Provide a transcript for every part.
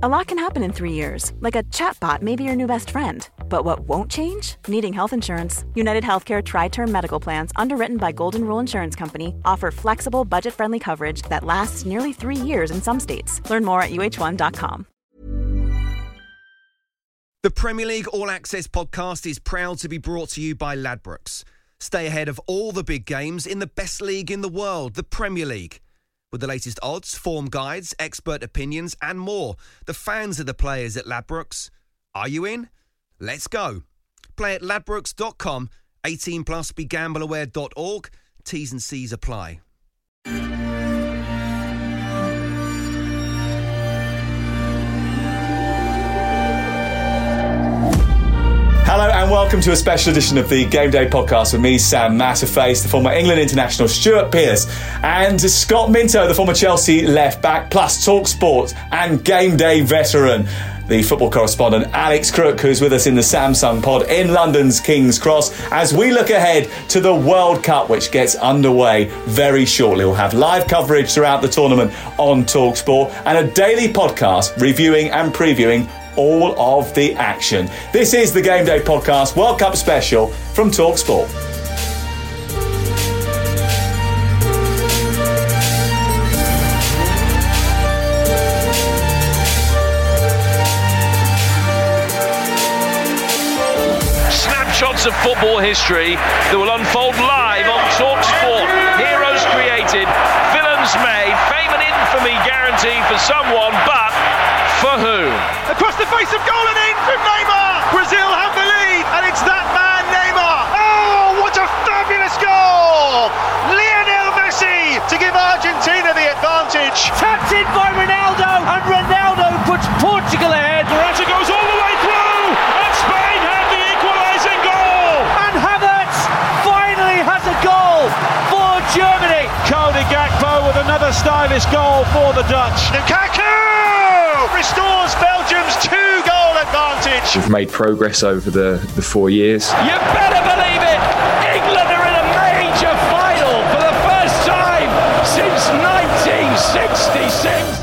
A lot can happen in three years, like a chatbot may be your new best friend. But what won't change? Needing health insurance. United Healthcare Tri Term Medical Plans, underwritten by Golden Rule Insurance Company, offer flexible, budget friendly coverage that lasts nearly three years in some states. Learn more at uh1.com. The Premier League All Access podcast is proud to be brought to you by Ladbrokes. Stay ahead of all the big games in the best league in the world, the Premier League. With the latest odds, form guides, expert opinions, and more, the fans are the players at Ladbrokes. Are you in? Let's go. Play at ladbrokes.com, 18 plus begambleaware.org. T's and C's apply. Hello and welcome to a special edition of the Game Day podcast with me, Sam Matterface, the former England international Stuart Pearce, and Scott Minto, the former Chelsea left back, plus Talk Sport and Game Day veteran. The football correspondent Alex Crook, who's with us in the Samsung pod in London's King's Cross, as we look ahead to the World Cup, which gets underway very shortly. We'll have live coverage throughout the tournament on Talksport and a daily podcast reviewing and previewing all of the action. This is the Game Day Podcast World Cup special from Talksport. Snapshots of football history that will unfold live on Talksport. Heroes created, villains made, fame and infamy guaranteed for someone, but for whom? Across the face of goal and in from Neymar. Brazil have the lead, and it's that man Neymar. Oh, what a fabulous goal! Lionel Messi to give Argentina the advantage. Tapped in by Ronaldo, and Ronaldo puts Portugal ahead. Morata goes all the way through, and Spain have the equalising goal. And Havertz finally has a goal for Germany. Cody Gakpo with another stylish goal for the Dutch. Lukaku restores Belgium's two-goal advantage. We've made progress over the, the four years. You better believe it! England are in a major final for the first time since 1966.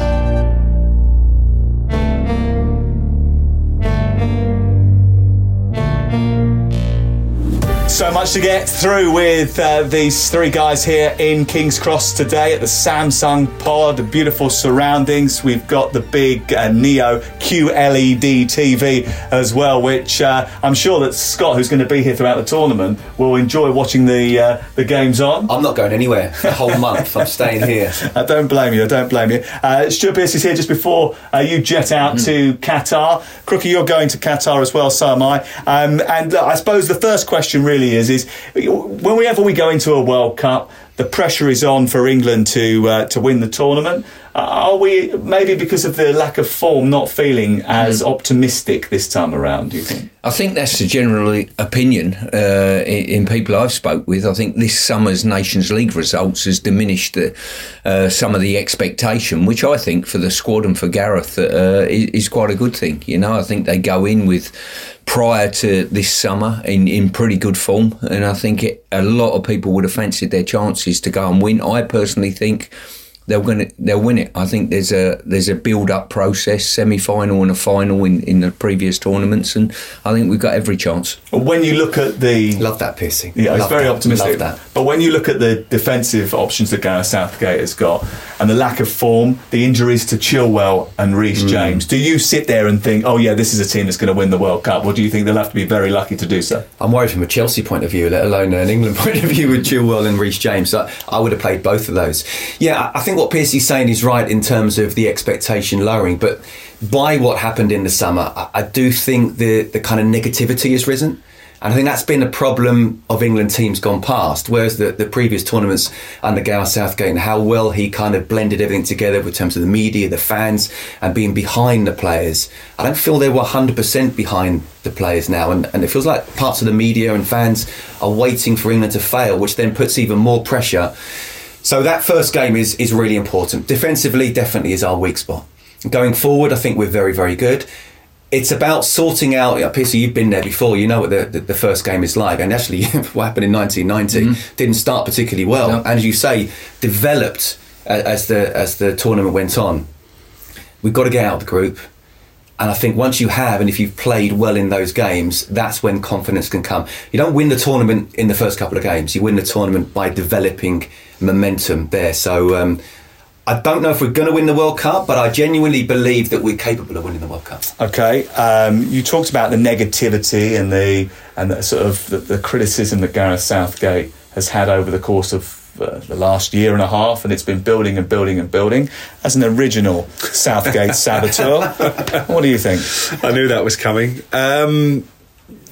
So much to get through with uh, these three guys here in King's Cross today at the Samsung Pod. The beautiful surroundings. We've got the big uh, Neo QLED TV as well, which uh, I'm sure that Scott, who's going to be here throughout the tournament, will enjoy watching the uh, the games on. I'm not going anywhere the whole month. I'm staying here. I don't blame you. I don't blame you. Uh, Stuart Pearce is here just before uh, you jet out to Qatar. Crookie, you're going to Qatar as well. So am I. Um, and I suppose the first question really is: is whenever we go into a World Cup, the pressure is on for England to uh, to win the tournament. Are we maybe because of the lack of form not feeling as optimistic this time around? Do you think? I think that's the general opinion uh, in, people I've spoke with. I think this summer's Nations League results has diminished the, uh, some of the expectation, which I think for the squad and for Gareth uh, is, is quite a good thing. You know, I think they go in with prior to this summer in, in pretty good form, and I think it, a lot of people would have fancied their chances to go and win. I personally think they're going to they'll win it. I think there's a there's a build up process, semi final and a final in, in the previous tournaments, and I think we've got every chance. When you look at the Love that piercing, Yeah, Love it's very that. optimistic. Love that. But when you look at the defensive options that Gareth Southgate has got and the lack of form, the injuries to Chilwell and Reece Mm. James, do you sit there and think, oh, yeah, this is a team that's going to win the World Cup? Or do you think they'll have to be very lucky to do so? I'm worried from a Chelsea point of view, let alone an England point of view with Chilwell and Reece James. I, I would have played both of those. Yeah, I I think what Piercy's saying is right in terms of the expectation lowering, but by what happened in the summer, I, I do think the, the kind of negativity has risen. And I think that's been a problem of England teams gone past. Whereas the, the previous tournaments under Gareth Southgate and how well he kind of blended everything together in terms of the media, the fans, and being behind the players. I don't feel they were 100% behind the players now. And, and it feels like parts of the media and fans are waiting for England to fail, which then puts even more pressure. So that first game is, is really important. Defensively, definitely is our weak spot. Going forward, I think we're very, very good it's about sorting out. Piercy, you've been there before. You know what the, the, the first game is like. And actually, what happened in 1990 mm-hmm. didn't start particularly well. And as you say, developed as the as the tournament went on. We've got to get out of the group. And I think once you have, and if you've played well in those games, that's when confidence can come. You don't win the tournament in the first couple of games. You win the tournament by developing momentum there. So um, I don't know if we're going to win the World Cup, but I genuinely believe that we're capable of winning the World Cup. Okay, um, you talked about the negativity and the and the sort of the, the criticism that Gareth Southgate has had over the course of uh, the last year and a half, and it's been building and building and building. As an original Southgate saboteur, what do you think? I knew that was coming. Um,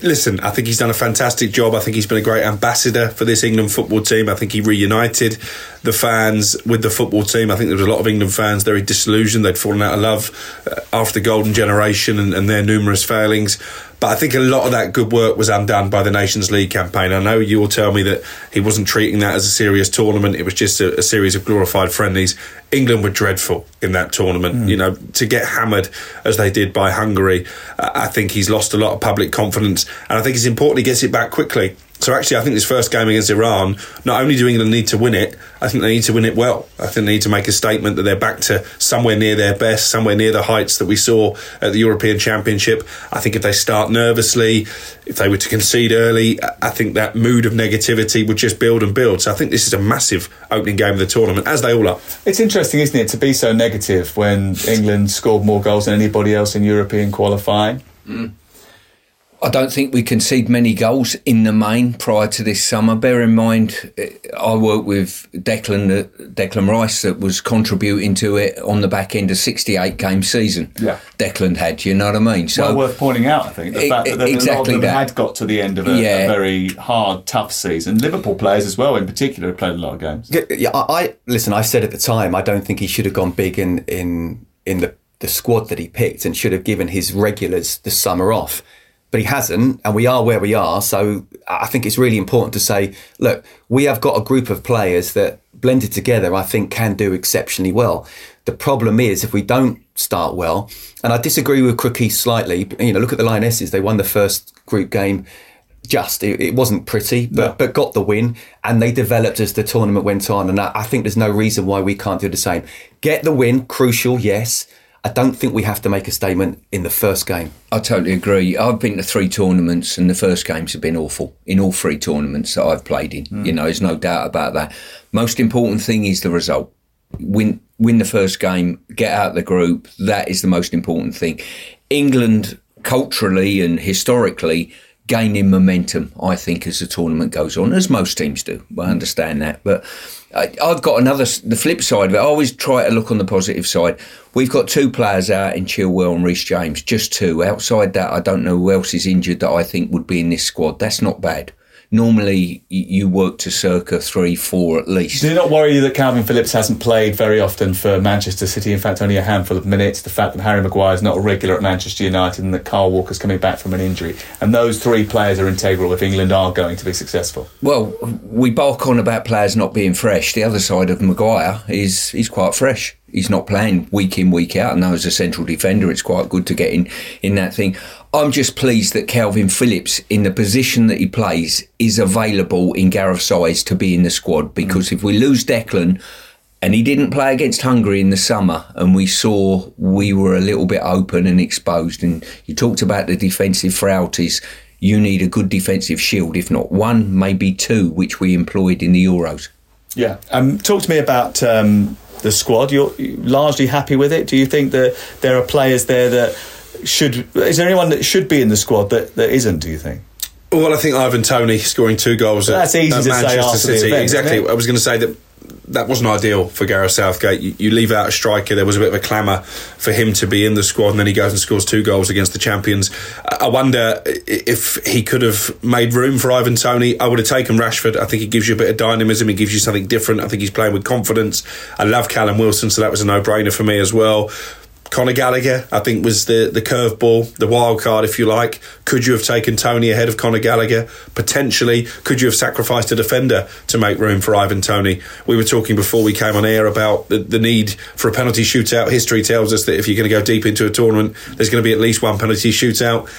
listen, I think he's done a fantastic job. I think he's been a great ambassador for this England football team. I think he reunited the fans with the football team. I think there was a lot of England fans very disillusioned. They'd fallen out of love uh, after the golden generation and, and their numerous failings. But I think a lot of that good work was undone by the Nations League campaign. I know you will tell me that he wasn't treating that as a serious tournament. It was just a, a series of glorified friendlies. England were dreadful in that tournament. Mm. You know, to get hammered as they did by Hungary, I think he's lost a lot of public confidence. And I think it's important he gets it back quickly. So actually, I think this first game against Iran, not only do England need to win it, I think they need to win it well. I think they need to make a statement that they're back to somewhere near their best, somewhere near the heights that we saw at the European Championship. I think if they start nervously, if they were to concede early, I think that mood of negativity would just build and build. So I think this is a massive opening game of the tournament, as they all are. It's interesting, isn't it, to be so negative when England scored more goals than anybody else in European qualifying? Mm. I don't think we concede many goals in the main prior to this summer. Bear in mind, eh, I worked with Declan eh, Declan Rice that was contributing to it on the back end of 68 game season. Yeah, Declan had. You know what I mean? So well worth pointing out, I think, the it, fact that exactly a lot of them that. had got to the end of a, yeah. a, very hard, tough season. Liverpool players as well, in particular, have played a lot of games. Yeah, yeah I, I listen. I said at the time, I don't think he should have gone big in in in the the squad that he picked and should have given his regulars the summer off but he hasn't, and we are where we are. So I think it's really important to say, look, we have got a group of players that blended together, I think, can do exceptionally well. The problem is if we don't start well, and I disagree with Crookie slightly. You know, look at the Lionesses; they won the first group game. Just it, it wasn't pretty, but no. but got the win, and they developed as the tournament went on. And I, I think there's no reason why we can't do the same. Get the win, crucial, yes I don't think we have to make a statement in the first game. I totally agree. I've been to three tournaments, and the first games have been awful in all three tournaments that I've played in. Mm. You know, there's no doubt about that. Most important thing is the result. Win, win the first game, get out the group. That is the most important thing. England, culturally and historically, gaining momentum. I think as the tournament goes on, as most teams do. I understand that, but I, have got another, the flip side of it. I always try to look on the positive side. We've got two players out in Chilwell and Reece James, just two. Outside that, I don't know who else is injured that I think would be in this squad. That's not bad normally you work to circa three, four at least. Do not worry that Kalvin Phillips hasn't played very often for Manchester City? In fact, only a handful of minutes. The fact that Harry Maguire is not a regular at Manchester United and that Kyle Walker's coming back from an injury. And those three players are integral if England are going to be successful. Well, we bark on about players not being fresh. The other side of Maguire is he's quite fresh he's not playing week in week out. And now as a central defender, it's quite good to get in in that thing. I'm just pleased that Kalvin Phillips, in the position that he plays, is available in Gareth's eyes to be in the squad. Because mm. if we lose Declan, and he didn't play against Hungary in the summer, and we saw we were a little bit open and exposed. And you talked about the defensive frailties. You need a good defensive shield, if not one, maybe two, which we employed in the Euros. Yeah. Um, talk to me about um, the squad. You're largely happy with it. Do you think that there are players there that should is there anyone that should be in the squad that, that isn't? Do you think? Well, I think Ivan Toney scoring two goals That's at, easy at Manchester City. Event, exactly. I was going to say that that wasn't ideal for Gareth Southgate. You, you, leave out a striker. There was a bit of a clamour for him to be in the squad, and then he goes and scores two goals against the champions. I wonder if he could have made room for Ivan Toney. I would have taken Rashford. I think he gives you a bit of dynamism. He gives you something different. I think he's playing with confidence. I love Callum Wilson, so that was a no-brainer for me as well. Conor Gallagher, I think, was the, the curveball, the wild card, if you like. Could you have taken Toney ahead of Conor Gallagher? Potentially. Could you have sacrificed a defender to make room for Ivan Toney? We were talking before we came on air about the, the need for a penalty shootout. History tells us that if you're going to go deep into a tournament, there's going to be at least one penalty shootout.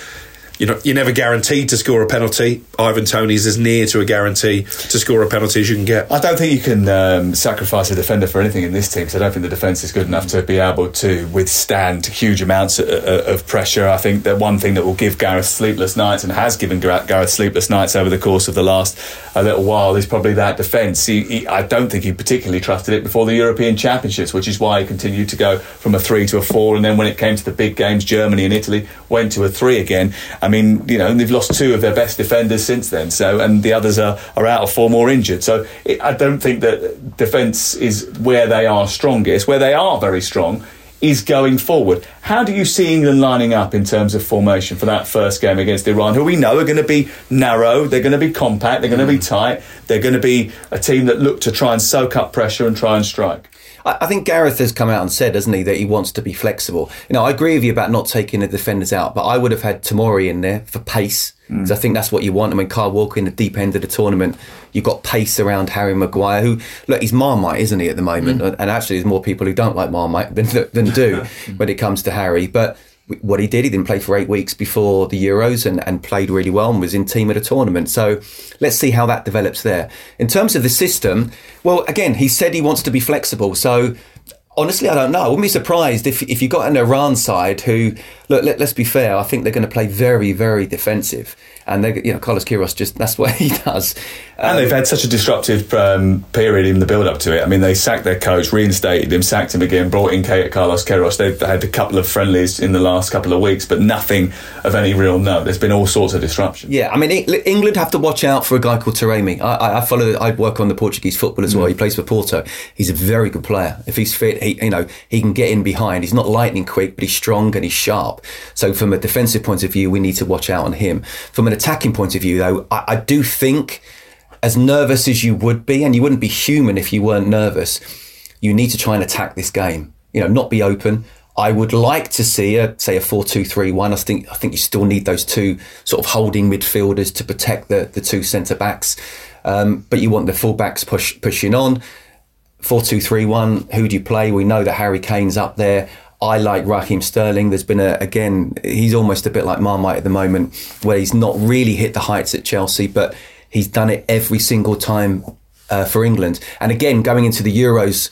You know, you're never guaranteed to score a penalty. Ivan Toney's as near to a guarantee to score a penalty as you can get. I don't think you can um, sacrifice a defender for anything in this team. So I don't think the defence is good enough to be able to withstand huge amounts of, of pressure. I think that one thing that will give Gareth sleepless nights and has given Gareth sleepless nights over the course of the last a little while is probably that defence. I don't think he particularly trusted it before the European Championships, which is why he continued to go from a three to a four, and then when it came to the big games, Germany and Italy went to a three again. I mean, you know, they've lost two of their best defenders since then. So, and the others are, are out of form or injured. So, it, I don't think that defence is where they are strongest. Where they are very strong is going forward. How do you see England lining up in terms of formation for that first game against Iran, who we know are going to be narrow, they're going to be compact, they're going to be hmm. tight, they're going to be a team that look to try and soak up pressure and try and strike? I think Gareth has come out and said, hasn't he, that he wants to be flexible. You know, I agree with you about not taking the defenders out, but I would have had Tomori in there for pace because mm. I think that's what you want. I mean, Kyle Walker in the deep end of the tournament, you've got pace around Harry Maguire, who look, he's Marmite, isn't he, at the moment? Mm. And actually, there's more people who don't like Marmite than than do when it comes to Harry, but what he did. He didn't play for eight weeks before the Euros and, and played really well and was in team at a tournament. So let's see how that develops there. In terms of the system, well, again, he said he wants to be flexible. So honestly, I don't know. I wouldn't be surprised if, if you got an Iran side who, look, let, us be fair, I think they're going to play very, very defensive and they, you know, Carlos Queiroz just that's what he does. Um, and they've had such a disruptive um, period in the build up to it. I mean, they sacked their coach, reinstated him, sacked him again, brought in Carlos Queiroz. They've had a couple of friendlies in the last couple of weeks, but nothing of any real note. There's been all sorts of disruption. Yeah, I mean, England have to watch out for a guy called Taremi. I, I follow. I work on the Portuguese football as well. Mm. He plays for Porto. He's a very good player. If he's fit, he you know he can get in behind. He's not lightning quick, but he's strong and he's sharp. So from a defensive point of view, we need to watch out on him. From an attacking point of view, though, I, I do think, as nervous as you would be, and you wouldn't be human if you weren't nervous, you need to try and attack this game. You know, not be open. I would like to see a say a four two three one. I think I think you still need those two sort of holding midfielders to protect the the two centre backs, um, but you want the fullbacks push pushing on. Four two three one. Who do you play? We know that Harry Kane's up there. I like Raheem Sterling. There's been a again, he's almost a bit like Marmite at the moment, where he's not really hit the heights at Chelsea, but he's done it every single time uh, for England. And again, going into the Euros,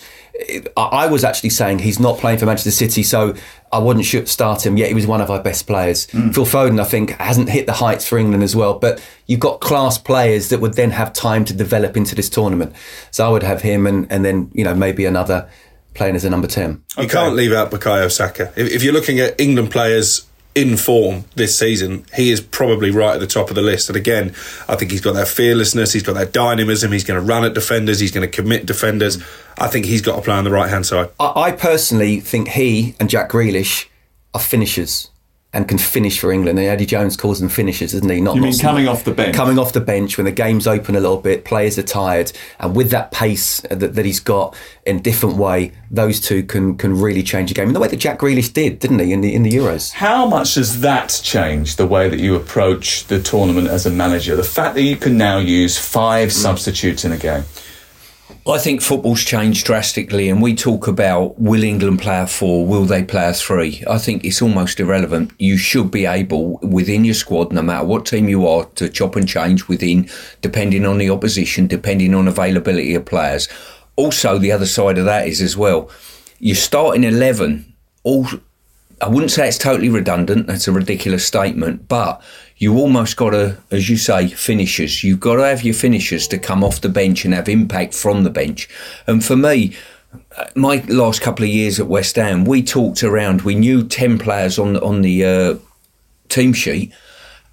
I was actually saying he's not playing for Manchester City, so I wouldn't start him. Yet he was one of our best players. Mm. Phil Foden, I think, hasn't hit the heights for England as well. But you've got class players that would then have time to develop into this tournament. So I would have him, and and then you know maybe another playing as a number 10. You can't leave out Bukayo Saka. If, if, you're looking at England players in form this season, he is probably right at the top of the list. And again, I think he's got that fearlessness, he's got that dynamism, he's going to run at defenders, he's going to commit defenders. I think he's got to play on the right hand side. I, I personally think he and Jack Grealish are finishers and can finish for England. And Eddie Jones calls them finishers, isn't he? Not you mean coming off the bench? Coming off the bench when the game's open a little bit, players are tired, and with that pace that, that he's got in a different way, those two can can really change a game in the way that Jack Grealish did, didn't he, in the in the Euros? How much has that changed the way that you approach the tournament as a manager? The fact that you can now use five mm. substitutes in a game. I think football's changed drastically, and we talk about will England play a four, will they play a three? I think it's almost irrelevant. You should be able, within your squad, no matter what team you are, to chop and change within, depending on the opposition, depending on availability of players. Also, the other side of that is as well, you start in 11, all I wouldn't say it's totally redundant. That's a ridiculous statement, but you almost got to, as you say, finishers. You've got to have your finishers to come off the bench and have impact from the bench. And for me, my last couple of years at West Ham, we talked around. We knew ten players on the, on the uh, team sheet,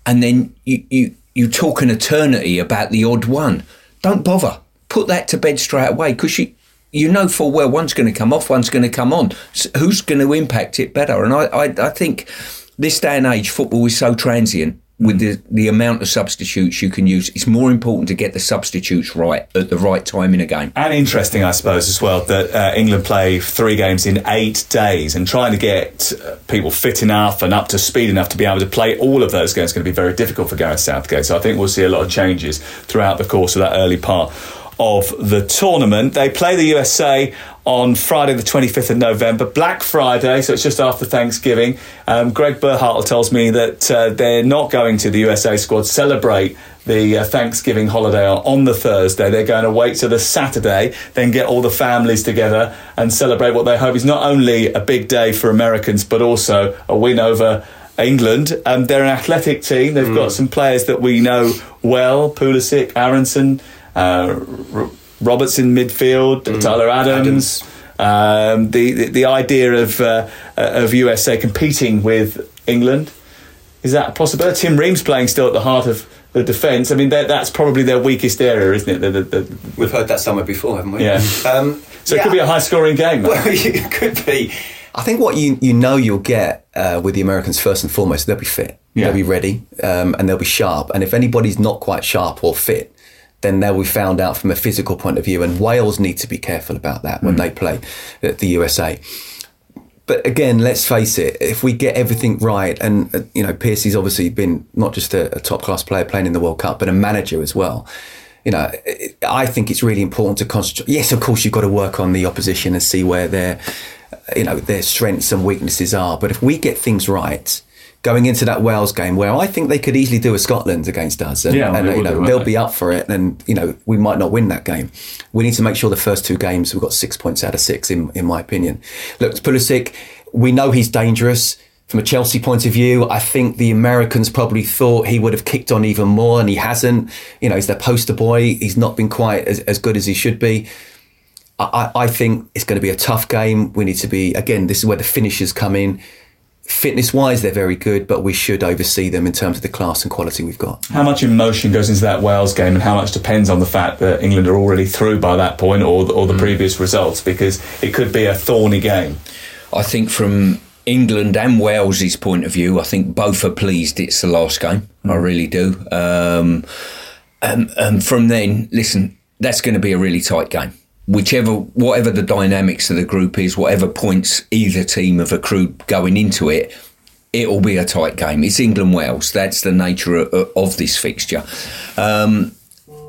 and then you, you you talk an eternity about the odd one. Don't bother. Put that to bed straight away because you you know full well one's going to come off, one's going to come on. So who's going to impact it better? And I, I, I think this day and age, football is so transient with the, the amount of substitutes you can use, it's more important to get the substitutes right at the right time in a game. And interesting, I suppose, as well, that uh, England play three games in eight days and trying to get uh, people fit enough and up to speed enough to be able to play all of those games is going to be very difficult for Gareth Southgate. So I think we'll see a lot of changes throughout the course of that early part of the tournament. They play the USA on Friday, the 25th of November, Black Friday, so it's just after Thanksgiving. Um, Greg Berhalter tells me that uh, they're not going to the USA squad celebrate the uh, Thanksgiving holiday on the Thursday. They're going to wait till the Saturday, then get all the families together and celebrate what they hope is not only a big day for Americans, but also a win over England. Um, they're an athletic team. They've mm. got some players that we know well: Pulisic, Aaronson, uh, R- Roberts in midfield, mm. Tyler Adams. Adams. Um, the, the, the idea of uh, of USA competing with England is that a possibility? Tim Ream's playing still at the heart of the defence. I mean, that's probably their weakest area, isn't it? The, the, the, We've heard that somewhere before, haven't we? Yeah. Um, so yeah. it could be a high scoring game. Well, it could be. I think what you you know you'll get uh, with the Americans first and foremost, they'll be fit, yeah. they'll be ready, um, and they'll be sharp. And if anybody's not quite sharp or fit, then they'll be found out from a physical point of view. And Wales need to be careful about that when mm. they play the USA. But again, let's face it, if we get everything right, and uh, you know, Piercy's obviously been not just a, a top class player playing in the World Cup, but a manager as well. You know, I think it's really important to concentrate. Yes, of course, you've got to work on the opposition and see where their, you know, their strengths and weaknesses are. But if we get things right, going into that Wales game where I think they could easily do a Scotland against us, and, yeah, and you know they'll be up for it, and you know we might not win that game. We need to make sure the first two games we've got six points out of six, in in my opinion. Look, Pulisic, we know he's dangerous. From a Chelsea point of view, I think the Americans probably thought he would have kicked on even more, and he hasn't. You know, he's their poster boy. He's not been quite as, as good as he should be. I, I think it's going to be a tough game. We need to be again. This is where the finishers come in fitness wise, they're very good, but we should oversee them in terms of the class and quality we've got. How much emotion goes into that Wales game, and how much depends on the fact that England are already through by that point, or or the mm. previous results, because it could be a thorny game. I think from England and Wales's point of view, I think both are pleased it's the last game. Mm. I really do. Um, and, and from then, listen, that's going to be a really tight game whichever whatever the dynamics of the group is, whatever points either team have accrued going into it, it'll be a tight game. It's England Wales. That's the nature of, of this fixture. Um,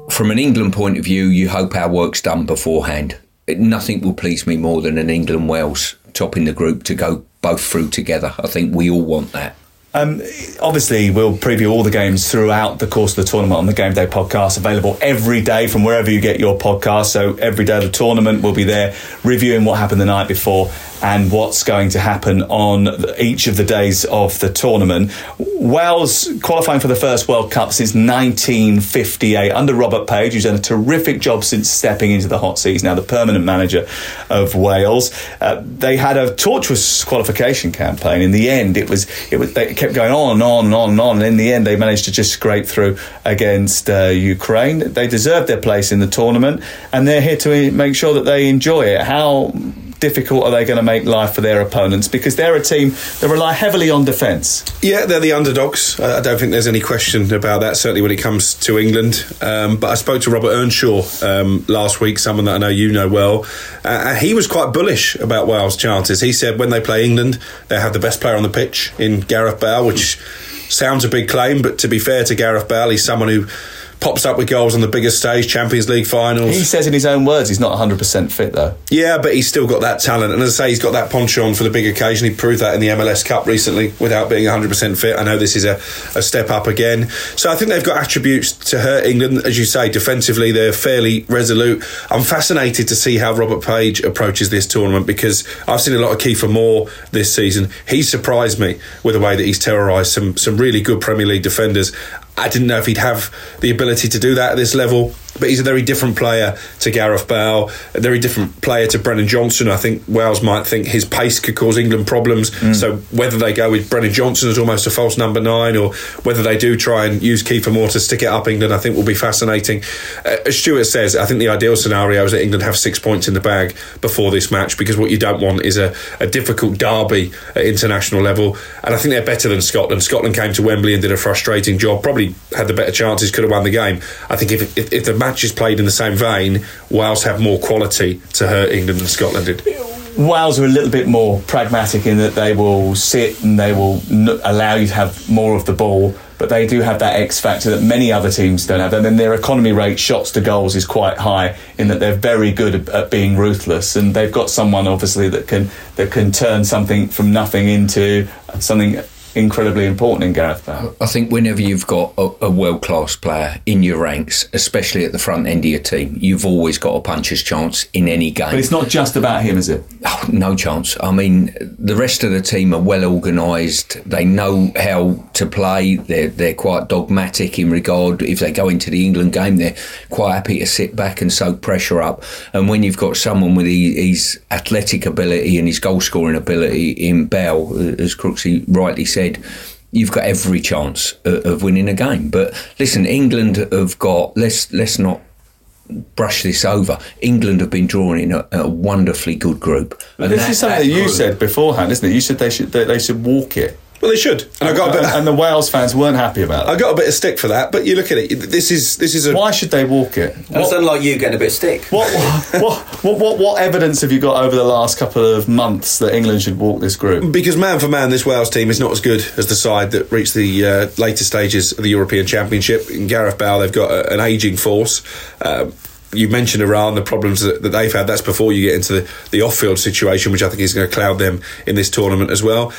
from an England point of view, you hope our work's done beforehand. Nothing will please me more than an England Wales topping the group to go both through together. I think we all want that. Um, obviously, we'll preview all the games throughout the course of the tournament on the Game Day podcast, available every day from wherever you get your podcast. So every day of the tournament, we'll be there reviewing what happened the night before and what's going to happen on each of the days of the tournament. Wales qualifying for the first World Cup since 1958 under Robert Page, who's done a terrific job since stepping into the hot seat. Now the permanent manager of Wales. Uh, they had a tortuous qualification campaign. In the end, it was it was they kept going on and on and on and on. And in the end, they managed to just scrape through against uh, Ukraine. They deserved their place in the tournament, and they're here to make sure that they enjoy it. How difficult are they going to make life for their opponents? Because they're a team that rely heavily on defence. Yeah, they're the underdogs. I don't think there's any question about that, certainly when it comes to England. Um, but I spoke to Robert Earnshaw um, last week, someone that I know you know well. Uh, he was quite bullish about Wales' chances. He said when they play England, they have the best player on the pitch in Gareth Bale, which sounds a big claim, but to be fair to Gareth Bale, he's someone who pops up with goals on the biggest stage, Champions League finals. He says in his own words he's not 100% fit though. Yeah, but he's still got that talent. And as I say, he's got that penchant for the big occasion. He proved that in the MLS Cup recently without being 100% fit. I know this is a, a step up again. So I think they've got attributes to hurt England. As you say, defensively, they're fairly resolute. I'm fascinated to see how Robert Page approaches this tournament because I've seen a lot of Kiefer Moore this season. He surprised me with the way that he's terrorised some, some really good Premier League defenders. I didn't know if he'd have the ability to do that at this level but he's a very different player to Gareth Bale, a very different player to Brennan Johnson. I think Wales might think his pace could cause England problems. Mm. So whether they go with Brennan Johnson as almost a false number nine, or whether they do try and use Kiefer Moore to stick it up England, I think will be fascinating. Uh, as Stuart says, I think the ideal scenario is that England have six points in the bag before this match, because what you don't want is a, a difficult derby at international level. And I think they're better than Scotland. Scotland came to Wembley and did a frustrating job, probably had the better chances, could have won the game. I think if, if, if the matches played in the same vein, Wales have more quality to hurt England than Scotland did. Wales are a little bit more pragmatic in that they will sit and they will n- allow you to have more of the ball, but they do have that X factor that many other teams don't have. And then their economy rate, shots to goals, is quite high in that they're very good at, at being ruthless, and they've got someone obviously that can that can turn something from nothing into something incredibly important in Gareth Bale. I think whenever you've got a, a world class player in your ranks, especially at the front end of your team, you've always got a puncher's chance in any game. But it's not just about him, is it? Oh, no chance. I mean, the rest of the team are well organised. They know how to play. They're they're quite dogmatic in regard. If they go into the England game, they're quite happy to sit back and soak pressure up. And when you've got someone with his, his athletic ability and his goal scoring ability in Bale, uh, as Crooksy rightly said said, you've got every chance of winning a game. But listen, England have got let's let's not brush this over. England have been drawn in a, a wonderfully good group. And this that, is something that, that you group, said beforehand, isn't it? You said they should they, they should walk it. Well, they should, and I got a bit. And the Wales fans weren't happy about it. I got a bit of stick for that, but you look at it. This is this is a. Why should they walk it? That's unlike you getting a bit of stick. What what, what what what evidence have you got over the last couple of months that England should walk this group? Because man for man, this Wales team is not as good as the side that reached the uh, later stages of the European Championship. In Gareth Bale, they've got a, an ageing force. Um, you mentioned Iran, the problems that, that, they've had. That's before you get into the, the off field situation, which I think is going to cloud them in this tournament as well.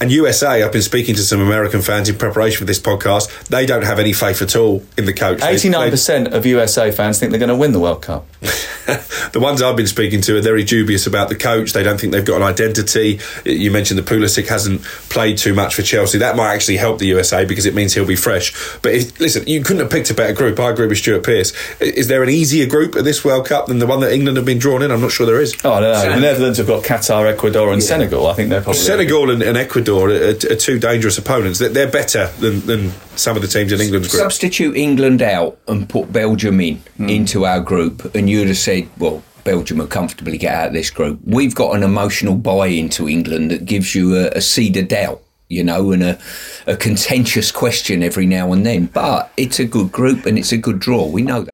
And USA, I've been speaking to some American fans in preparation for this podcast. They don't have any faith at all in the coach. Eighty-nine percent of USA fans think they're going to win the World Cup. the ones I've been speaking to are very dubious about the coach. They don't think they've got an identity. You mentioned the Pulisic hasn't played too much for Chelsea. That might actually help the USA because it means he'll be fresh. But if, listen, you couldn't have picked a better group. I agree with Stuart Pearce. Is there an easier group at this World Cup than the one that England have been drawn in? I'm not sure there is. Oh no, the Netherlands have got Qatar, Ecuador, and yeah. Senegal. I think they're probably Senegal and, and Ecuador Ecuador are, are two dangerous opponents. They're better than, than some of the teams in England's group. Substitute England out and put Belgium in mm. into our group, and you'd have said, well, Belgium will comfortably get out of this group. We've got an emotional buy into England that gives you a, a seed of doubt you know, and a, a contentious question every now and then. But it's a good group and it's a good draw. We know that.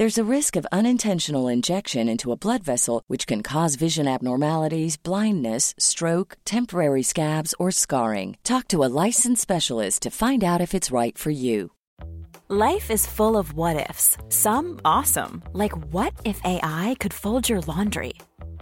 There's a risk of unintentional injection into a blood vessel, which can cause vision abnormalities, blindness, stroke, temporary scabs, or scarring. Talk to a licensed specialist to find out if it's right for you. Life is full of what ifs, some awesome, like what if AI could fold your laundry?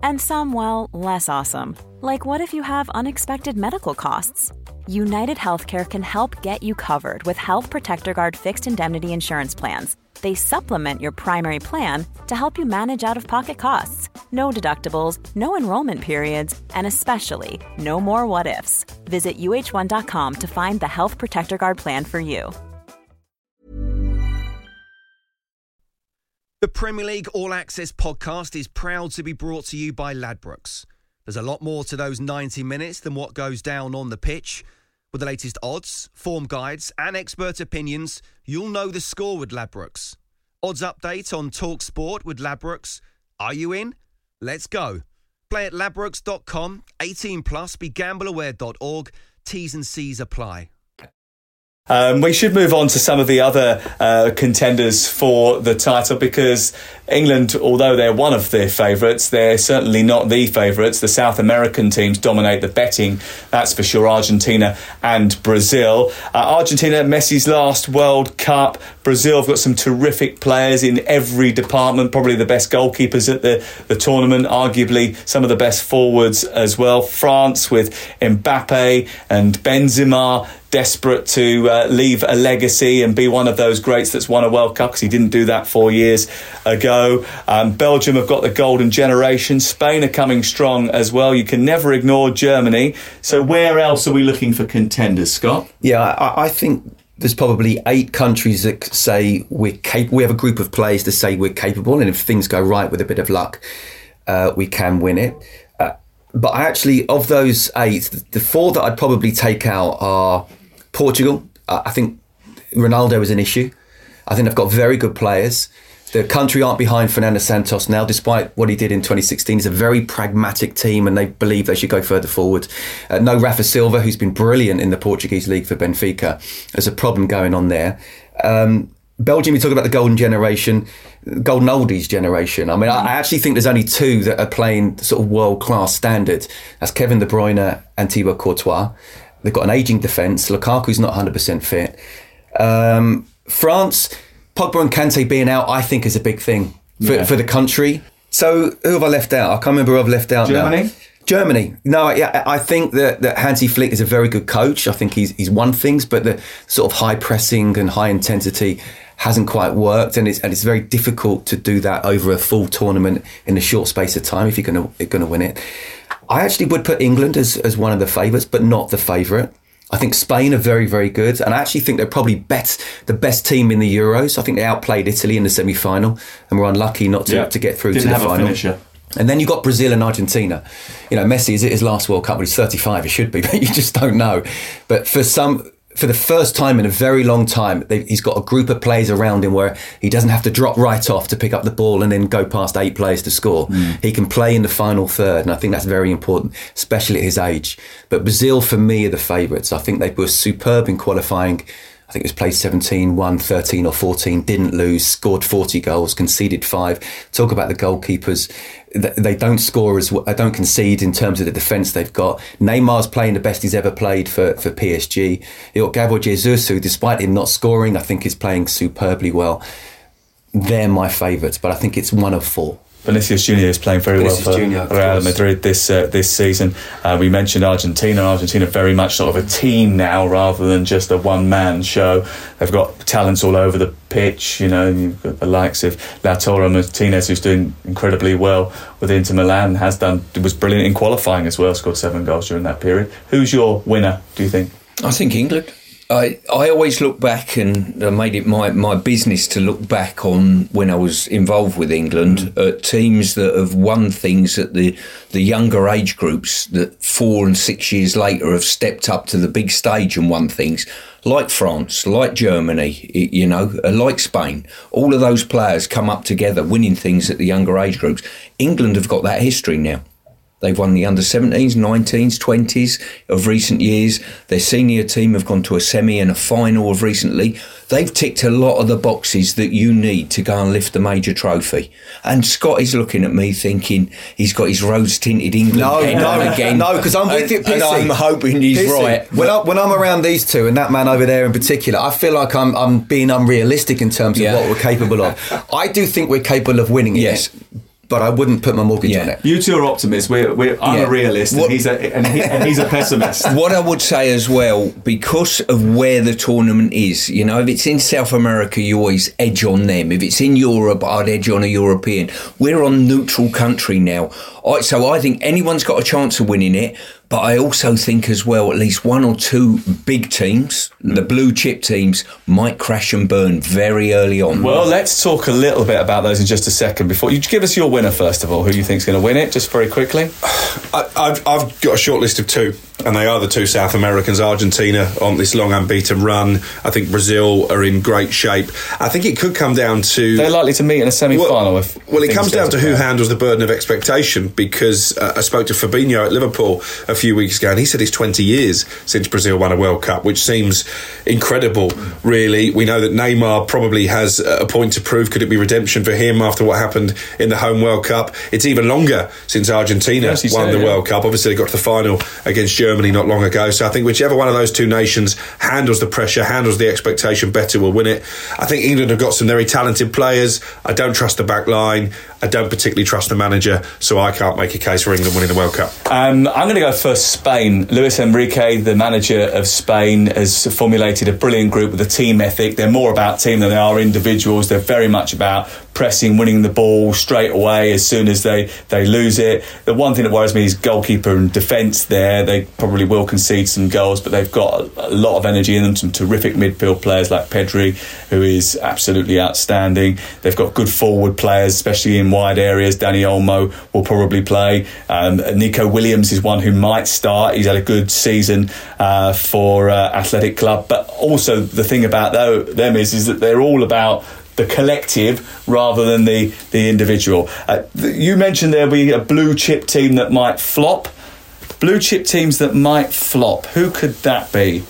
And some, well, less awesome, like what if you have unexpected medical costs? United Healthcare can help get you covered with Health Protector Guard fixed indemnity insurance plans they supplement your primary plan to help you manage out of pocket costs. No deductibles, no enrollment periods, and especially no more what ifs. Visit uh1.com to find the Health Protector Guard plan for you. The Premier League All Access podcast is proud to be brought to you by Ladbrokes. There's a lot more to those 90 minutes than what goes down on the pitch. With the latest odds, form guides, and expert opinions, you'll know the score with Ladbrokes. Odds update on Talk Sport with Ladbrokes. Are you in? Let's go. Play at ladbrokes.com, 18 plus, begambleaware.org. T's and C's apply. Um, we should move on to some of the other uh, contenders for the title because England, although they're one of their favourites, they're certainly not the favourites. The South American teams dominate the betting, that's for sure. Argentina and Brazil. Uh, Argentina, Messi's last World Cup. Brazil have got some terrific players in every department, probably the best goalkeepers at the, the tournament, arguably some of the best forwards as well. France with Mbappe and Benzema desperate to uh, leave a legacy and be one of those greats that's won a World Cup because he didn't do that four years ago. Um, Belgium have got the golden generation. Spain are coming strong as well. You can never ignore Germany. So where else are we looking for contenders, Scott? Yeah, I, I think there's probably eight countries that say we're capable. We have a group of players to say we're capable, and if things go right with a bit of luck, uh, we can win it. Uh, but I actually, of those eight, the four that I'd probably take out are Portugal. I think Ronaldo is an issue. I think they've got very good players. The country aren't behind Fernando Santos now, despite what he did in 2016. He's a very pragmatic team and they believe they should go further forward. Uh, no Rafa Silva, who's been brilliant in the Portuguese league for Benfica. There's a problem going on there. Um, Belgium, we talk about the golden generation, golden oldies generation. I mean, I actually think there's only two that are playing sort of world class standard. That's Kevin De Bruyne and Thibaut Courtois. They've got an aging defence. Lukaku's not 100% fit. Um, France, Pogba and Kante being out, I think is a big thing for, Yeah. for the country. So who have I left out? I can't remember who I've left out now. Germany? Germany. No, yeah, I think that, that Hansi Flick is a very good coach. I think he's he's won things, but the sort of high pressing and high intensity hasn't quite worked, and it's and it's very difficult to do that over a full tournament in a short space of time if you're going to going to win it. I actually would put England as as one of the favourites, but not the favourite. I think Spain are very, very good, and I actually think they're probably best, the best team in the Euros. I think they outplayed Italy in the semi-final, and were unlucky not to, Yeah. to get through Didn't to the final. And then you've got Brazil and Argentina. You know, Messi is at his last World Cup, but he's 35. He should be, but you just don't know. But for some, for the first time in a very long time, they, he's got a group of players around him where he doesn't have to drop right off to pick up the ball and then go past eight players to score. Hmm. He can play in the final third, and I think that's very important, especially at his age. But Brazil, for me, are the favourites. I think they were superb in qualifying. I think it was played 17, won 13 or 14, didn't lose, scored 40 goals, conceded five. Talk about the goalkeepers. They don't score as they don't concede in terms of the defence they've got. Neymar's playing the best he's ever played for, for PSG. Got Gabriel Jesus, who, despite him not scoring, I think is playing superbly well. They're my favourites, but I think it's one of four. Vinicius Junior is playing very Vinicius well for Junior, Real. Madrid this uh, this season. Uh, we mentioned Argentina. Argentina very much sort of a team now rather than just a one man show. They've got talents all over the pitch. You know, you've got the likes of Lautaro Martinez, who's doing incredibly well with Inter Milan. Has done was brilliant in qualifying as well. Scored seven goals during that period. Who's your winner? Do you think? I think England. I, I always look back and I made it my, my business to look back on when I was involved with England at teams that have won things at the, the younger age groups that four and six years later have stepped up to the big stage and won things like France, like Germany, you know, uh, like Spain. All of those players come up together winning things at the younger age groups. England have got that history now. They've won the under 17s, 19s, 20s of recent years. Their senior team have gone to a semi and a final of recently. They've ticked a lot of the boxes that you need to go and lift the major trophy. And Scott is looking at me thinking he's got his rose tinted England No, no, again. no, because I'm with And- you, and Piercy. I'm hoping he's Piercy. right. When, I, when I'm around these two and that man over there in particular, I feel like I'm, I'm being unrealistic in terms of Yeah. what we're capable of. I do think we're capable of winning it. Yes. But I wouldn't put my mortgage Yeah. on it. You two are optimists. We're, we're I'm Yeah. a realist, What- and he's a and, he, and he's a pessimist. What I would say as well, because of where the tournament is, you know, if it's in South America, you always edge on them. If it's in Europe, I'd edge on a European. We're on neutral country now. I, so I think anyone's got a chance of winning it. But I also think as well, at least one or two big teams, the blue chip teams, might crash and burn very early on. Well, let's talk a little bit about those in just a second. Before you give us your winner first of all, who do you think's going to win it, just very quickly. I, I've, I've got a short list of two, and they are the two South Americans. Argentina on this long unbeaten run. I think Brazil are in great shape. I think it could come down to. They're likely to meet in a semi-final. Well, if well, it comes down to who handles the burden of expectation because uh, I spoke to Fabinho at Liverpool a few weeks ago and he said it's 20 years since Brazil won a World Cup, which seems incredible, really. We know that Neymar probably has a point to prove. Could it be redemption for him after what happened in the home World Cup? It's even longer since Argentina Yes, won said, the yeah. World Cup. Obviously, they got to the final against Germany not long ago. So I think whichever one of those two nations handles the pressure, handles the expectation better, will win it. I think England have got some very talented players. I don't trust the back line. I don't particularly trust the manager, so I can't make a case for England winning the World Cup. Um, I'm going to go for Spain. Luis Enrique, the manager of Spain, has formulated a brilliant group with a team ethic. They're more about team than they are individuals. They're very much about pressing, winning the ball straight away as soon as they, they lose it. The one thing that worries me is goalkeeper and defence there. They probably will concede some goals, but they've got a, a lot of energy in them. Some terrific midfield players like Pedri, who is absolutely outstanding. They've got good forward players, especially in wide areas. Dani Olmo will probably play. Um, Nico Williams is one who might start. He's had a good season uh, for uh, Athletic Club. But also the thing about them is, is that they're all about the collective rather than the the individual. Uh, you mentioned there'll be a blue chip team that might flop. Blue chip teams that might flop. Who could that be?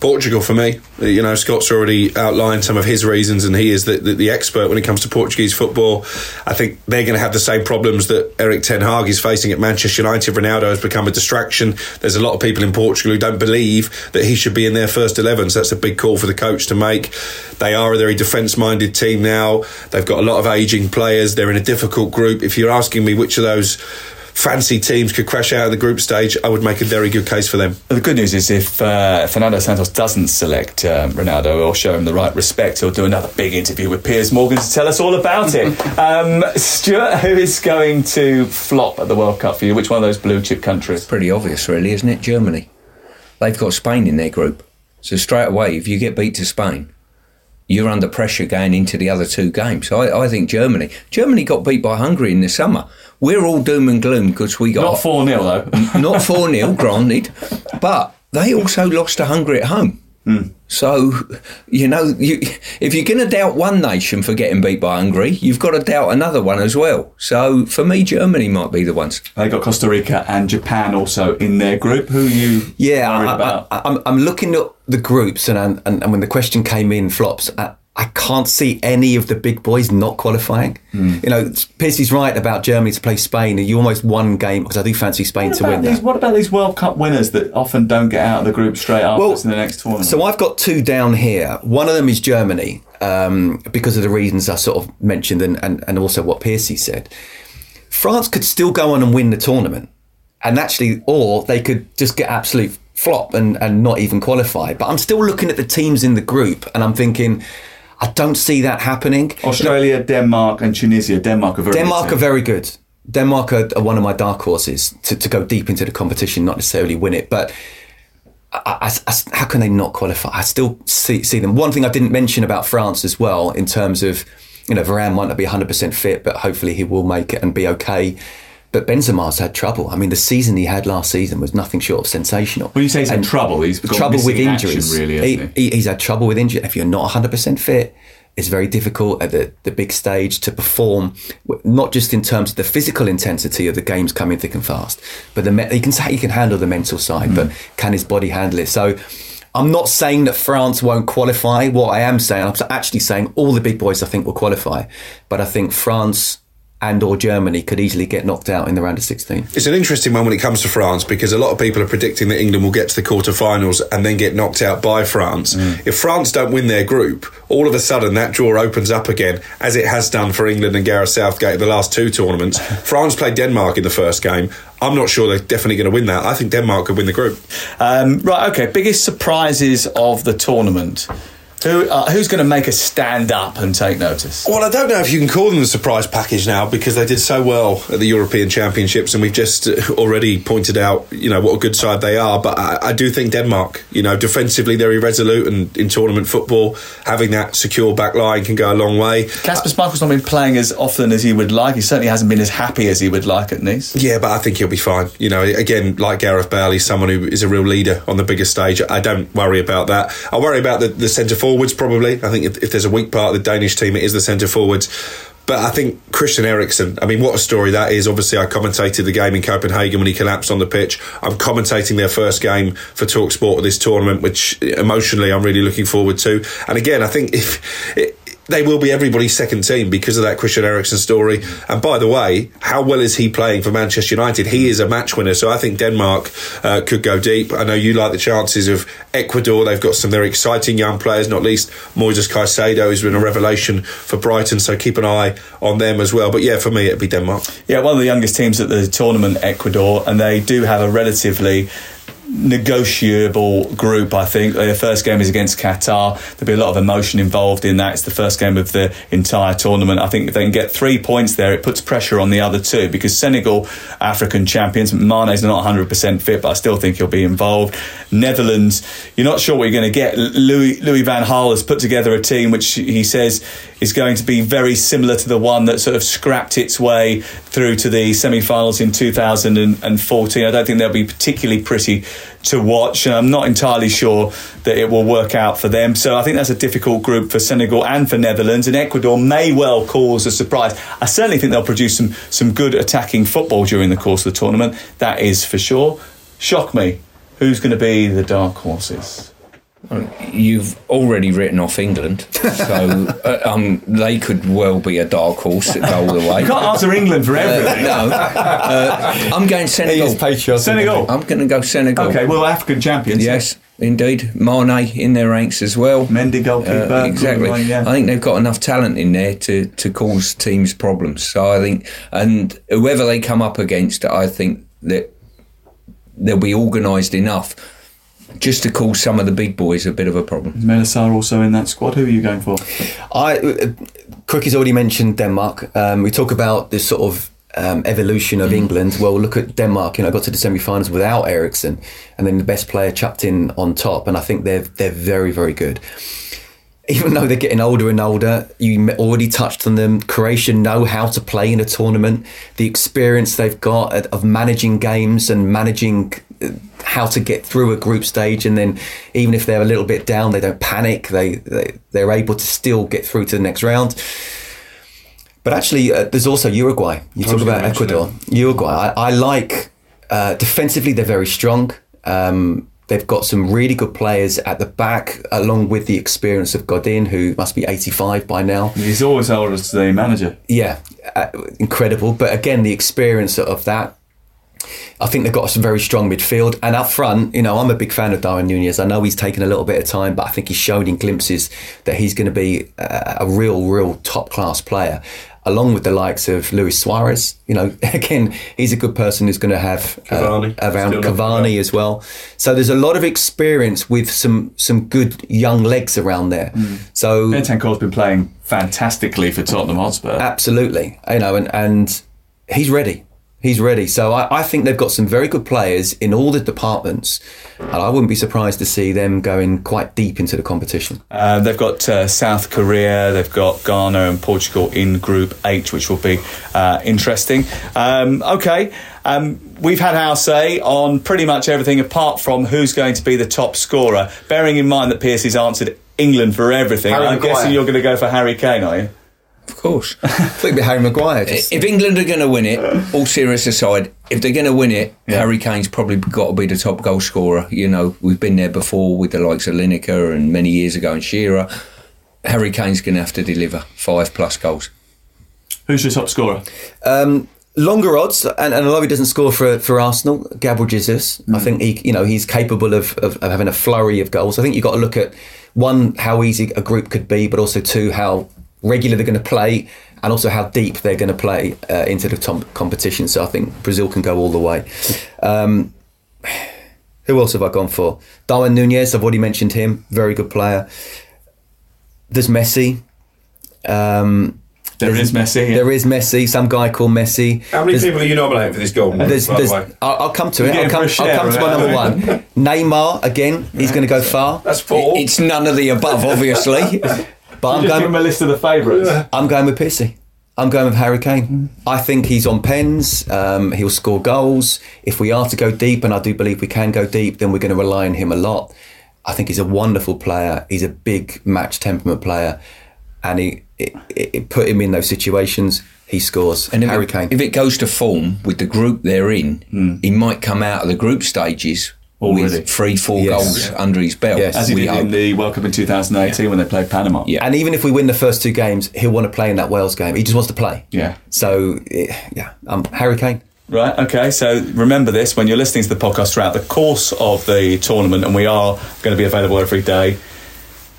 Portugal for me. You know, Scott's already outlined some of his reasons, and he is the, the, the expert when it comes to Portuguese football. I think they're going to have the same problems that Erik Ten Hag is facing at Manchester United. Ronaldo has become a distraction. There's a lot of people in Portugal who don't believe that he should be in their first 11, so that's a big call for the coach to make. They are a very defence minded team now. They've got a lot of ageing players. They're in a difficult group. If you're asking me which of those fancy teams could crash out of the group stage, I would make a very good case for them. The good news is if uh, Fernando Santos doesn't select um, Ronaldo or show him the right respect, he'll do another big interview with Piers Morgan to tell us all about it. um, Stuart, who is going to flop at the World Cup for you? Which one of those blue chip countries? Pretty obvious, really, isn't it? Germany. They've got Spain in their group. So straight away, if you get beat to Spain, you're under pressure going into the other two games. I, I think Germany. Germany got beat by Hungary in the summer. We're all doom and gloom because we got not four 0 though. not four 0 granted, but they also lost to Hungary at home. Mm. So, you know, you, if you're going to doubt one nation for getting beat by Hungary, you've got to doubt another one as well. So, for me, Germany might be the ones. They got Costa Rica and Japan also in their group. Who you? Yeah, I, I'm looking at the groups, and, and and when the question came in, flops. I, I can't see any of the big boys not qualifying. Mm. You know, Piercy's right about Germany to play Spain, and you almost one game because I do fancy Spain to win. These, that. what about these World Cup winners that often don't get out of the group straight after Well, in the next tournament? So I've got two down here. One of them is Germany um, because of the reasons I sort of mentioned and, and, and also what Piercy said. France could still go on and win the tournament, and actually, or they could just get absolute flop and, and not even qualify. But I'm still looking at the teams in the group, and I'm thinking. I don't see that happening. Australia, Denmark, and Tunisia. Denmark are very Denmark good are very good. Denmark are, are one of my dark horses to, to go deep into the competition, not necessarily win it. But I, I, I, how can they not qualify? I still see, see them. One thing I didn't mention about France as well, in terms of, you know, Varane might not be 100% fit, but hopefully he will make it and be okay. But Benzema's had trouble. I mean, the season he had last season was nothing short of sensational. When you say he's had trouble, he's got trouble with missing in action, injuries. really, He- he? he- he's had trouble with injury. If you're not 100% fit, it's very difficult at the, the big stage to perform, not just in terms of the physical intensity of the games coming thick and fast, but the he can say he can handle the mental side, but hmm. can his body handle it? So. I'm not saying that France won't qualify. What I am saying, I'm actually saying all the big boys I think will qualify, but I think France and or Germany could easily get knocked out in the round of 16. It's an interesting one when it comes to France because a lot of people are predicting that England will get to the quarterfinals and then get knocked out by France. If France don't win their group, all of a sudden that draw opens up again, as it has done for England and Gareth Southgate the last two tournaments. France played Denmark in the first game. I'm not sure they're definitely going to win that. I think Denmark could win the group. Um, right, okay. Biggest surprises of the tournament. Who uh, who's going to make us stand up and take notice? Well, I don't know if you can call them the surprise package now because they did so well at the European Championships, and we've just uh, already pointed out, you know, what a good side they are. But I, I do think Denmark, you know, defensively they're irresolute, and in tournament football, having that secure back line can go a long way. Kasper Schmeichel's not been playing as often as he would like. He certainly hasn't been as happy as he would like at Nice. Yeah, but I think he'll be fine. You know, again, like Gareth Bale, he's someone who is a real leader on the bigger stage. I don't worry about that. I worry about the, the centre forwards probably. I think if, if there's a weak part of the Danish team, it is the centre forwards. But I think Christian Eriksen, I mean, what a story that is. Obviously, I commentated the game in Copenhagen when he collapsed on the pitch. I'm commentating their first game for Talksport of this tournament, which emotionally I'm really looking forward to. And again, I think if. They will be everybody's second team because of that Christian Eriksen story. And by the way, how well is he playing for Manchester United? He is a match winner, so I think Denmark uh, could go deep. I know you like the chances of Ecuador. They've got some very exciting young players, not least Moises Caicedo, who's been a revelation for Brighton. So keep an eye on them as well. But yeah, for me, it'd be Denmark. Yeah, one of the youngest teams at the tournament, Ecuador, and they do have a relatively negotiable group, I think. Their first game is against Qatar. There'll be a lot of emotion involved in that. It's the first game of the entire tournament. I think if they can get three points there, it puts pressure on the other two because Senegal, African champions, Mane's not 100% fit, but I still think he'll be involved. Netherlands, you're not sure what you're going to get. Louis, Louis Van Gaal has put together a team which he says is going to be very similar to the one that sort of scrapped its way through to the semi-finals in 2014. I don't think they'll be particularly pretty to watch, and I'm not entirely sure that it will work out for them. So I think that's a difficult group for Senegal and for Netherlands, and Ecuador may well cause a surprise. I certainly think they'll produce some some good attacking football during the course of the tournament. That is for sure. Shock me. Who's going to be the dark horses? You've already written off England, so uh, um, they could well be a dark horse that go all the way. You can't answer England for everything. Uh, no, uh, I'm going Senegal. Senegal. I'm going to go Senegal. Okay, well, African champions. Yes, indeed. Mane in their ranks as well. Mendy goalkeeper. Uh, exactly. Line, yeah. I think they've got enough talent in there to, to cause teams problems. So I think, and whoever they come up against, I think that they'll be organised enough just to cause some of the big boys a bit of a problem. Is Melisar also in that squad? Who are you going for? I uh, Crookie's already mentioned Denmark. Um, we talk about this sort of um, evolution of England. Well, look at Denmark. You know, got to the semi-finals without Eriksen, and then the best player chucked in on top. And I think they're they're very very good. Even though they're getting older and older, you already touched on them. Croatia know how to play in a tournament. The experience they've got of managing games and managing uh, how to get through a group stage, and then even if they're a little bit down, they don't panic. They, they they're able to still get through to the next round. But actually, uh, there's also Uruguay. You talk about Ecuador, Uruguay. I, I like uh, defensively; they're very strong. Um, they've got some really good players at the back, along with the experience of Godin, who must be 85 by now. He's always held as the manager. Yeah, uh, incredible. But again, the experience of that I think they've got some very strong midfield. And up front, you know, I'm a big fan of Darwin Nunez. I know he's taken a little bit of time, but I think he's shown in glimpses that he's going to be a, a real, real top class player. Along with the likes of Luis Suarez, you know, again, he's a good person who's going to have Cavani. Uh, around Still Cavani as well. So there's a lot of experience with some some good young legs around there. So Bentancur's been playing fantastically for Tottenham Hotspur. Absolutely, you know, and and he's ready. He's ready. So I, I think they've got some very good players in all the departments, and I wouldn't be surprised to see them going quite deep into the competition. Uh, they've got uh, South Korea, they've got Ghana and Portugal in Group H, which will be uh, interesting. Um, okay, um, we've had our say on pretty much everything apart from who's going to be the top scorer. Bearing in mind that Piercy's answered England for everything, Harry I'm Maguire. guessing you're going to go for Harry Kane, are you? Of course. I think it'd be Harry Maguire. Just, If England are going to win it, all serious aside, if they're going to win it, Harry Kane's probably got to be the top goal scorer. You know, we've been there before with the likes of Lineker and many years ago and Shearer. Harry Kane's going to have to deliver five plus goals. Who's your top scorer? um, longer odds, and, and although he doesn't score for, for Arsenal, Gabriel Jesus, I think he you know he's capable of, of, of having a flurry of goals. I think you've got to look at one how easy a group could be, but also two how regular they're going to play, and also how deep they're going to play uh, into the tom- competition. So I think Brazil can go all the way. Um, who else have I gone for? Darwin Nunez, I've already mentioned him, very good player. There's Messi. Um, there's- is Messi, yeah. There is Messi. Some guy called Messi. How many There's- people are you nominating for this golden? there's, by there's, the way? I'll, I'll come to it. I'll come, for a share I'll come to my number one. Neymar again. He's going to go far. That's four. It's none of the above, obviously. But I'm Just give him going. a list of the favourites. I'm going with Piercy. I'm going with Harry Kane. I think he's on pens. Um, he'll score goals. If we are to go deep, and I do believe we can go deep, then we're going to rely on him a lot. I think he's a wonderful player. He's a big match temperament player, and he it, it, it put him in those situations. He scores. And if Harry it, Kane. if it goes to form with the group they're in, he might come out of the group stages Already. with three, four Yes. goals Yeah. under his belt. Yes. As he we did in the World Cup in 2018 when they played Panama. Yeah. And even if we win the first two games, he'll want to play in that Wales game. He just wants to play. Yeah. So, eh, yeah, um, Harry Kane. Right, okay, so remember this when you're listening to the podcast throughout the course of the tournament, and we are going to be available every day.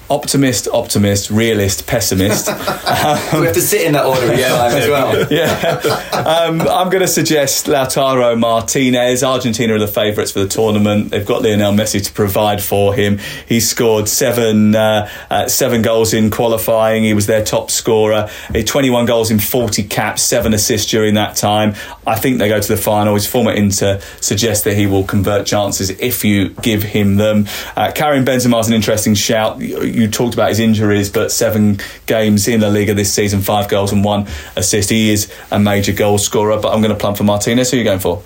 Optimist, optimist, realist, pessimist. we have to sit in that order each time as well. yeah. Um, I'm going to suggest Lautaro Martinez. Argentina are the favourites for the tournament. They've got Lionel Messi to provide for him. He scored seven uh, uh, seven goals in qualifying. He was their top scorer. Uh, 21 goals in 40 caps, seven assists during that time. I think they go to the final. His former Inter suggests that he will convert chances if you give him them. Uh, Karim Benzema is an interesting shout. You, you talked about his injuries, but seven games in La Liga this season, five goals and one assist. He is a major goal scorer, but I'm going to plump for Martinez. Who are you going for?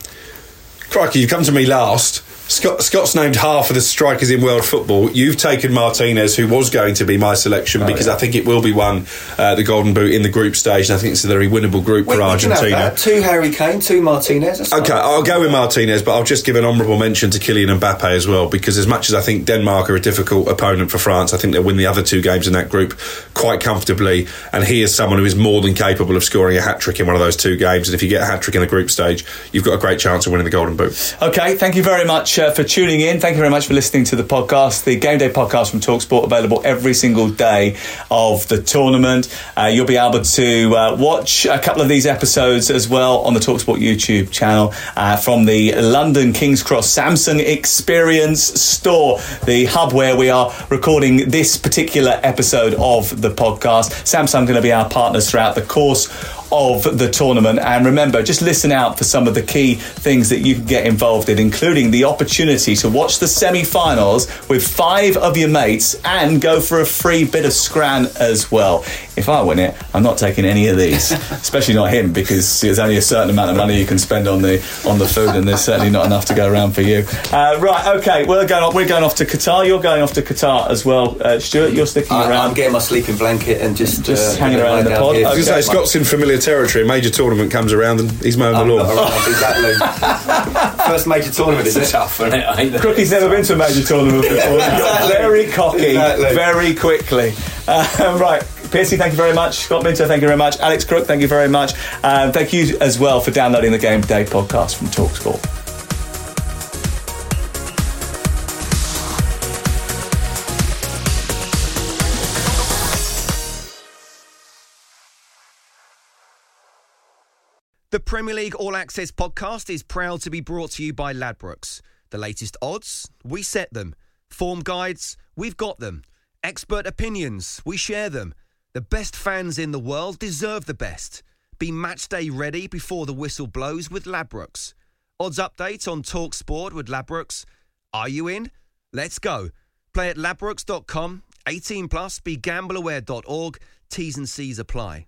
Crikey, you've come to me last. Scott, Scott's named half of the strikers in world football. You've taken Martinez, who was going to be my selection, Oh, because yeah. I think it will be one, uh, the Golden Boot in the group stage. And I think it's a very winnable group We- for we have Argentina. Two Harry Kane, two Martinez. That's Okay, fine. I'll go with Martinez, but I'll just give an honourable mention to Kylian Mbappe as well, because as much as I think Denmark are a difficult opponent for France, I think they'll win the other two games in that group quite comfortably. And he is someone who is more than capable of scoring a hat trick in one of those two games. And if you get a hat trick in the group stage, you've got a great chance of winning the Golden Boot. Okay, thank you very much uh, for tuning in. Thank you very much for listening to the podcast, the Game Day podcast from Talksport, available every single day of the tournament. Uh, you'll be able to uh, watch a couple of these episodes as well on the Talksport YouTube channel uh, from the London King's Cross Samsung Experience Store, the hub where we are recording this particular episode of the podcast. Samsung going to be our partners throughout the course of the tournament. And remember, just listen out for some of the key things that you can get involved in, including the opportunity to watch the semi finals with five of your mates and go for a free bit of scran as well. If I win it, I'm not taking any of these, especially not him, because there's only a certain amount of money you can spend on the on the food, and there's certainly not enough to go around for you. Uh, right, okay, we're going off, we're going off to Qatar. You're going off to Qatar as well, uh, Stuart. You're sticking I, around. I'm getting my sleeping blanket and just Just uh, hanging around in the pod. here. I was going to Okay. say, Scott's in familiar territory. A major tournament comes around and he's mowing the I'm lawn. around, exactly. First major tournament, is tough, isn't it? Crookie's never been to a major tournament before. Exactly. Very cocky, Exactly. very quickly. Uh, right. Piercy, thank you very much. Scott Minter, thank you very much. Alex Crook, thank you very much. Um, thank you as well for downloading the Game Day podcast from Talksport. The Premier League All Access podcast is proud to be brought to you by Ladbrokes. The latest odds, we set them. Form guides, we've got them. Expert opinions, we share them. The best fans in the world deserve the best. Be match day ready before the whistle blows with Ladbrokes. Odds update on Talk Sport with Ladbrokes. Are you in? Let's go. Play at ladbrokes.com. 18 plus. Be gambleaware.org. T's and C's apply.